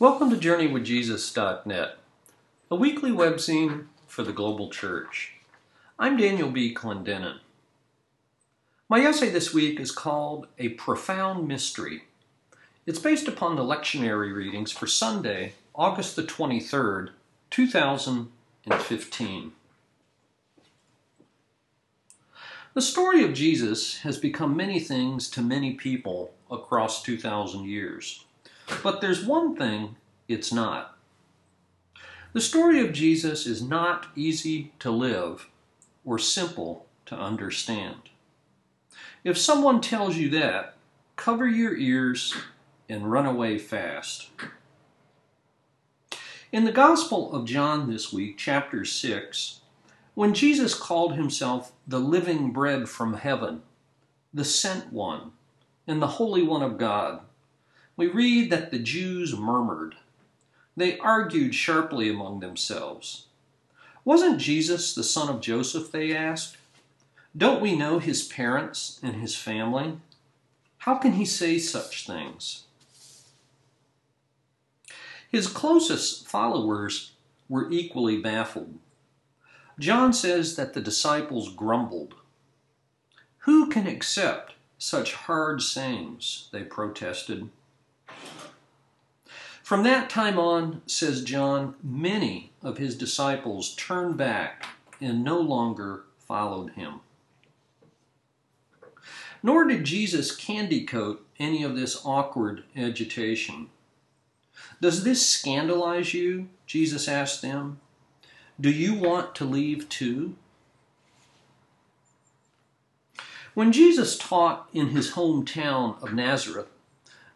Welcome to JourneyWithJesus.net, a weekly webzine for the global church. I'm Daniel B. Clendenin. My essay this week is called A Profound Mystery. It's based upon the lectionary readings for Sunday, August the 23rd, 2015. The story of Jesus has become many things to many people across 2,000 years. But there's one thing it's not. The story of Jesus is not easy to live or simple to understand. If someone tells you that, cover your ears and run away fast. In the Gospel of John this week, chapter 6, when Jesus called himself the living bread from heaven, the sent one, and the Holy One of God, we read that the Jews murmured. They argued sharply among themselves. Wasn't Jesus the son of Joseph, they asked? Don't we know his parents and his family? How can he say such things? His closest followers were equally baffled. John says that the disciples grumbled. Who can accept such hard sayings? They protested. From that time on, says John, many of his disciples turned back and no longer followed him. Nor did Jesus candy coat any of this awkward agitation. Does this scandalize you? Jesus asked them. Do you want to leave too? When Jesus taught in his hometown of Nazareth,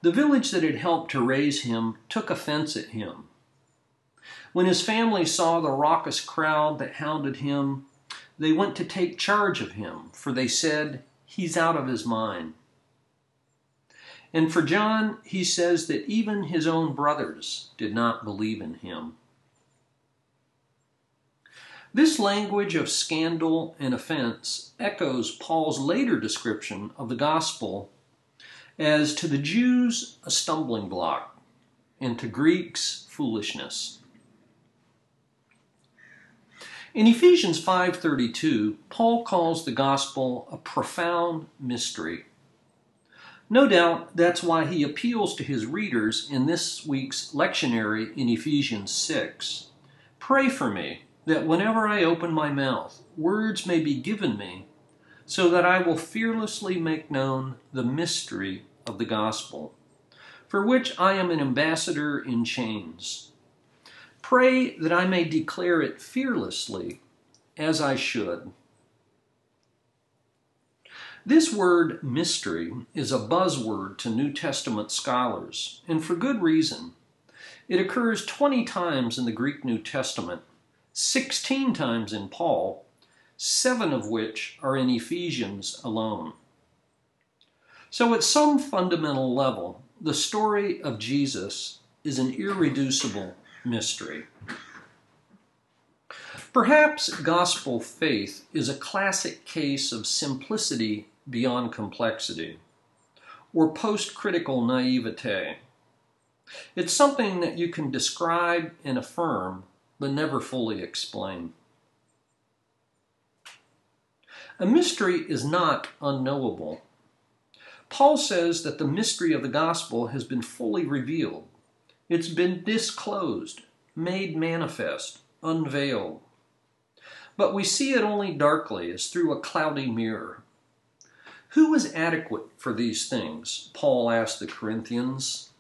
the village that had helped to raise him took offense at him. When his family saw the raucous crowd that hounded him, they went to take charge of him, for they said, He's out of his mind. And for John, he says that even his own brothers did not believe in him. This language of scandal and offense echoes Paul's later description of the gospel as to the Jews a stumbling block, and to Greeks foolishness. In Ephesians 5:32, Paul calls the gospel a profound mystery. No doubt that's why he appeals to his readers in this week's lectionary in Ephesians 6. Pray for me that whenever I open my mouth, words may be given me so that I will fearlessly make known the mystery of the gospel, for which I am an ambassador in chains. Pray that I may declare it fearlessly, as I should. This word mystery is a buzzword to New Testament scholars, and for good reason. It occurs 20 times in the Greek New Testament, 16 times in Paul, seven of which are in Ephesians alone. So, at some fundamental level, the story of Jesus is an irreducible mystery. Perhaps gospel faith is a classic case of simplicity beyond complexity, or post critical naivete. It's something that you can describe and affirm, but never fully explain. A mystery is not unknowable. Paul says that the mystery of the gospel has been fully revealed. It's been disclosed, made manifest, unveiled. But we see it only darkly, as through a cloudy mirror. Who is adequate for these things? Paul asked the Corinthians.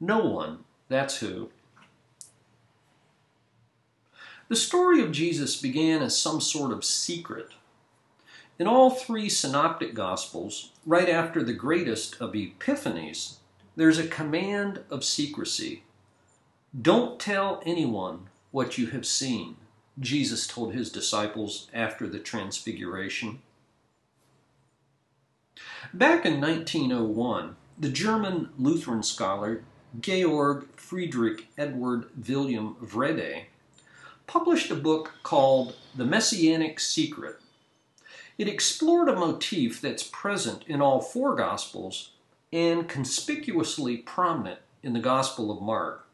No one. That's who. The story of Jesus began as some sort of secret in all three synoptic gospels, right after the greatest of epiphanies, there's a command of secrecy. Don't tell anyone what you have seen, Jesus told his disciples after the Transfiguration. Back in 1901, the German Lutheran scholar Georg Friedrich Edward William Wrede published a book called The Messianic Secret it explored a motif that's present in all four Gospels and conspicuously prominent in the Gospel of Mark.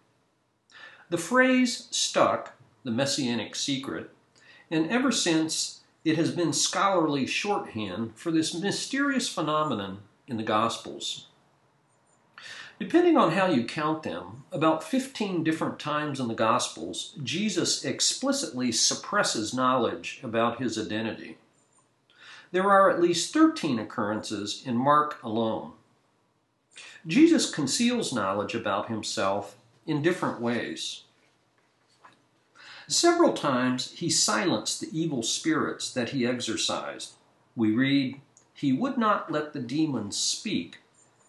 The phrase stuck, the messianic secret, and ever since it has been scholarly shorthand for this mysterious phenomenon in the Gospels. Depending on how you count them, about 15 different times in the Gospels, Jesus explicitly suppresses knowledge about his identity. There are at least 13 occurrences in Mark alone. Jesus conceals knowledge about himself in different ways. Several times he silenced the evil spirits that he exorcised. We read, He would not let the demons speak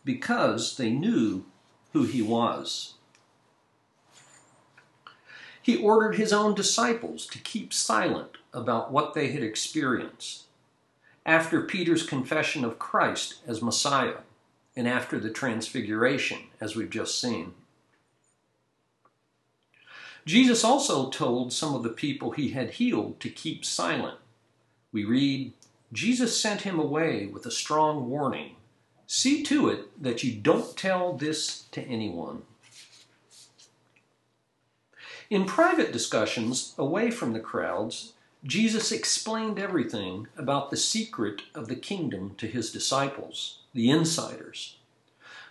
because they knew who he was. He ordered his own disciples to keep silent about what they had experienced. After Peter's confession of Christ as Messiah, and after the Transfiguration, as we've just seen. Jesus also told some of the people he had healed to keep silent. We read, Jesus sent him away with a strong warning See to it that you don't tell this to anyone. In private discussions away from the crowds, Jesus explained everything about the secret of the kingdom to his disciples, the insiders,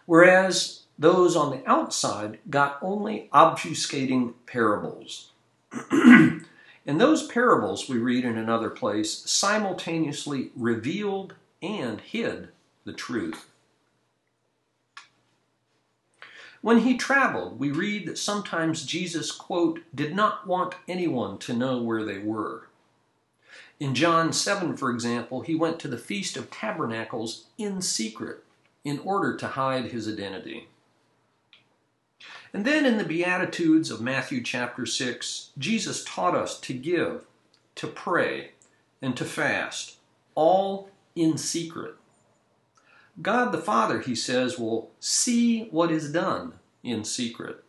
whereas those on the outside got only obfuscating parables. and those parables, we read in another place, simultaneously revealed and hid the truth. When he traveled, we read that sometimes Jesus, quote, did not want anyone to know where they were. In John 7, for example, he went to the Feast of Tabernacles in secret in order to hide his identity. And then in the Beatitudes of Matthew chapter 6, Jesus taught us to give, to pray, and to fast, all in secret. God the Father, he says, will see what is done in secret.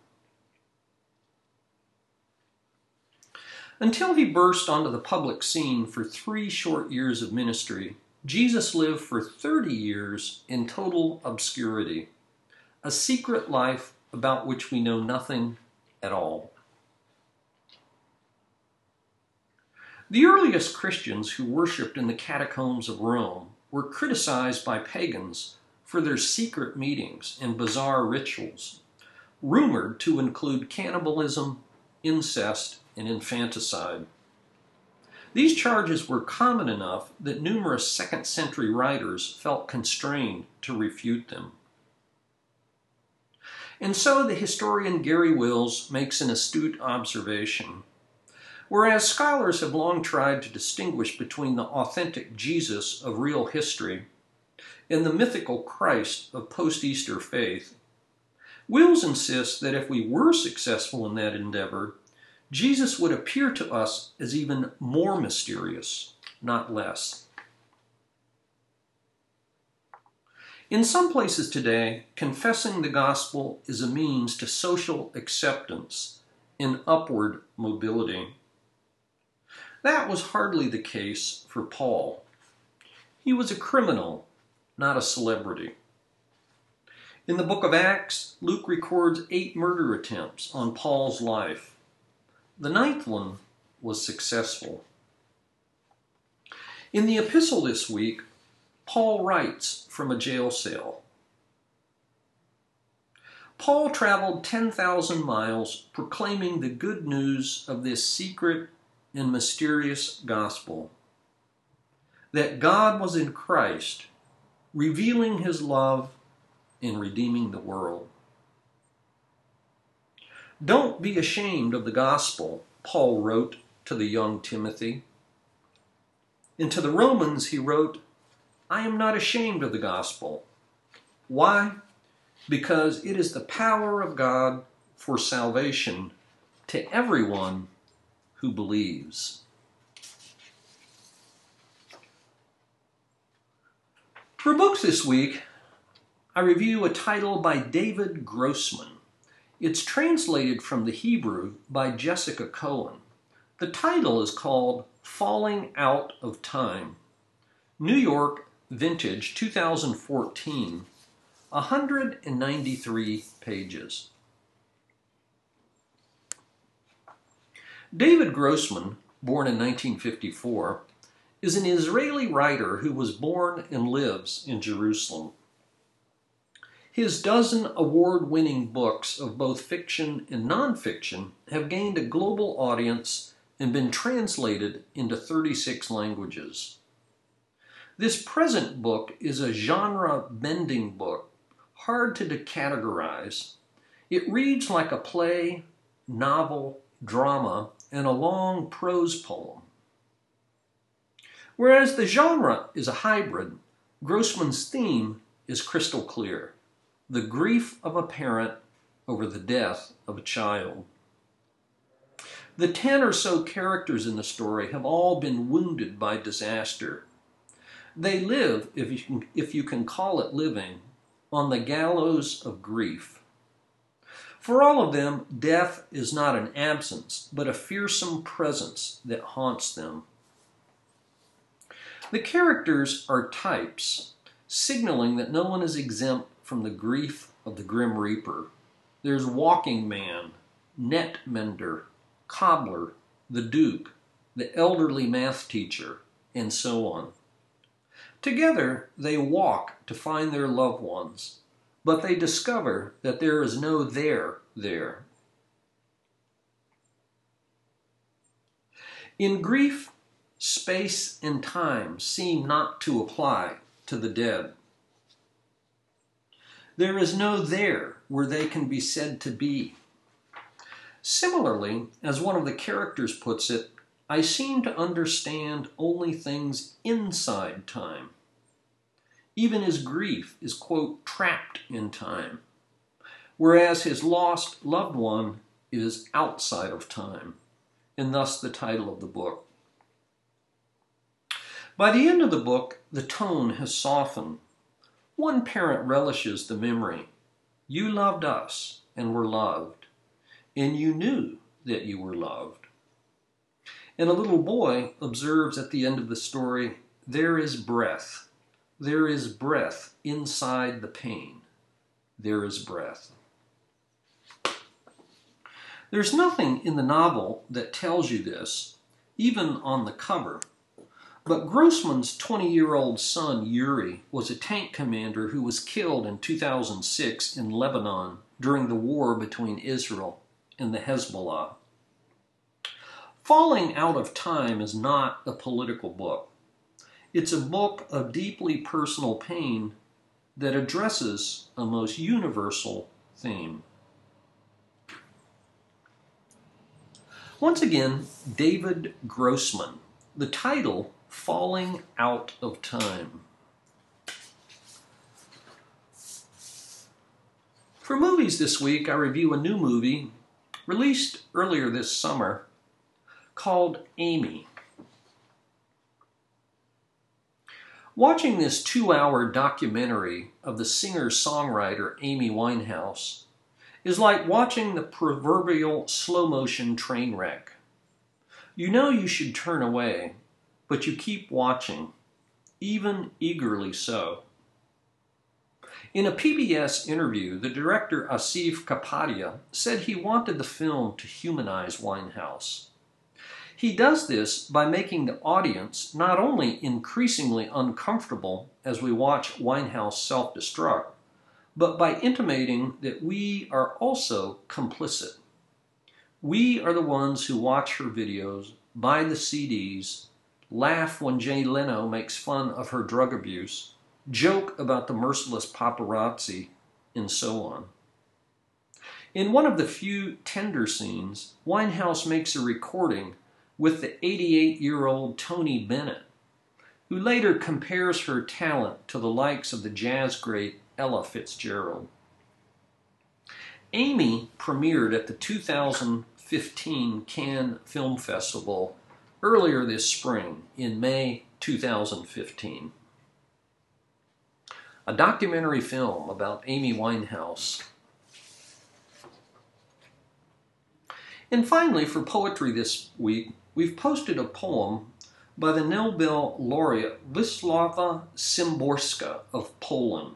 Until he burst onto the public scene for three short years of ministry, Jesus lived for 30 years in total obscurity, a secret life about which we know nothing at all. The earliest Christians who worshipped in the catacombs of Rome were criticized by pagans for their secret meetings and bizarre rituals, rumored to include cannibalism, incest, and infanticide. These charges were common enough that numerous second century writers felt constrained to refute them. And so the historian Garry Wills makes an astute observation. Whereas scholars have long tried to distinguish between the authentic Jesus of real history and the mythical Christ of post Easter faith, Wills insists that if we were successful in that endeavor, Jesus would appear to us as even more mysterious, not less. In some places today, confessing the gospel is a means to social acceptance and upward mobility. That was hardly the case for Paul. He was a criminal, not a celebrity. In the book of Acts, Luke records eight murder attempts on Paul's life. The ninth one was successful. In the epistle this week, Paul writes from a jail cell. Paul traveled 10,000 miles proclaiming the good news of this secret and mysterious gospel that God was in Christ, revealing his love and redeeming the world. Don't be ashamed of the gospel, Paul wrote to the young Timothy. And to the Romans, he wrote, I am not ashamed of the gospel. Why? Because it is the power of God for salvation to everyone who believes. For books this week, I review a title by David Grossman. It's translated from the Hebrew by Jessica Cohen. The title is called Falling Out of Time. New York, Vintage 2014, 193 pages. David Grossman, born in 1954, is an Israeli writer who was born and lives in Jerusalem. His dozen award winning books of both fiction and nonfiction have gained a global audience and been translated into 36 languages. This present book is a genre bending book, hard to categorize. It reads like a play, novel, drama, and a long prose poem. Whereas the genre is a hybrid, Grossman's theme is crystal clear the grief of a parent over the death of a child. The ten or so characters in the story have all been wounded by disaster. They live, if you can, if you can call it living, on the gallows of grief. For all of them, death is not an absence, but a fearsome presence that haunts them. The characters are types, signaling that no one is exempt from the grief of the Grim Reaper. There's Walking Man, Net Mender, Cobbler, the Duke, the elderly math teacher, and so on. Together, they walk to find their loved ones, but they discover that there is no there there. In grief, space and time seem not to apply to the dead. There is no there where they can be said to be. Similarly, as one of the characters puts it, I seem to understand only things inside time. Even his grief is, quote, trapped in time, whereas his lost loved one is outside of time, and thus the title of the book. By the end of the book, the tone has softened. One parent relishes the memory You loved us and were loved, and you knew that you were loved. And a little boy observes at the end of the story There is breath. There is breath inside the pain. There is breath. There's nothing in the novel that tells you this, even on the cover. But Grossman's 20 year old son, Yuri, was a tank commander who was killed in 2006 in Lebanon during the war between Israel and the Hezbollah. Falling Out of Time is not a political book. It's a book of deeply personal pain that addresses a most universal theme. Once again, David Grossman. The title Falling Out of Time. For movies this week, I review a new movie released earlier this summer called Amy. Watching this two hour documentary of the singer songwriter Amy Winehouse is like watching the proverbial slow motion train wreck. You know you should turn away, but you keep watching, even eagerly so. In a PBS interview, the director Asif Kapadia said he wanted the film to humanize Winehouse. He does this by making the audience not only increasingly uncomfortable as we watch Winehouse self destruct, but by intimating that we are also complicit. We are the ones who watch her videos, buy the CDs, laugh when Jay Leno makes fun of her drug abuse, joke about the merciless paparazzi, and so on. In one of the few tender scenes, Winehouse makes a recording with the 88 year old Tony Bennett, who later compares her talent to the likes of the jazz great Ella Fitzgerald. Amy premiered at the 2015 Cannes Film Festival earlier this spring, in May 2015. A documentary film about Amy Winehouse. And finally, for poetry this week, we've posted a poem by the Nobel laureate Wisława Szymborska of Poland.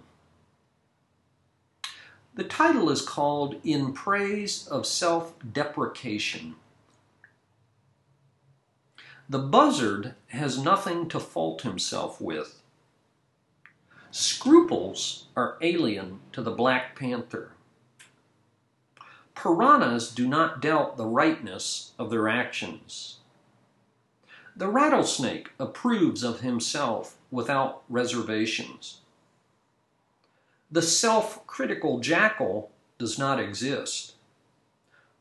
The title is called In Praise of Self Deprecation. The buzzard has nothing to fault himself with. Scruples are alien to the black panther. Piranhas do not doubt the rightness of their actions. The rattlesnake approves of himself without reservations. The self critical jackal does not exist.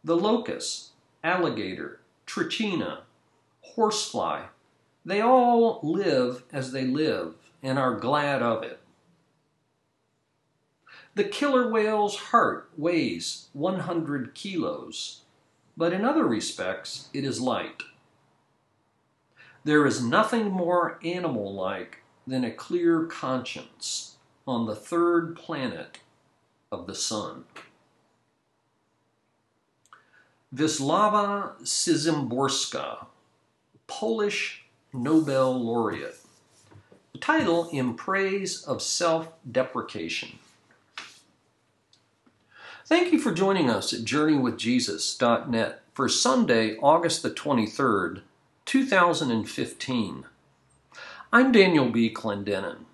The locust, alligator, trichina, horsefly, they all live as they live and are glad of it. The killer whale's heart weighs 100 kilos, but in other respects it is light. There is nothing more animal like than a clear conscience on the third planet of the sun. Wisława Szymborska, Polish Nobel laureate. The title In Praise of Self Deprecation. Thank you for joining us at JourneyWithJesus.net for Sunday, August the 23rd, 2015. I'm Daniel B. Clendenin.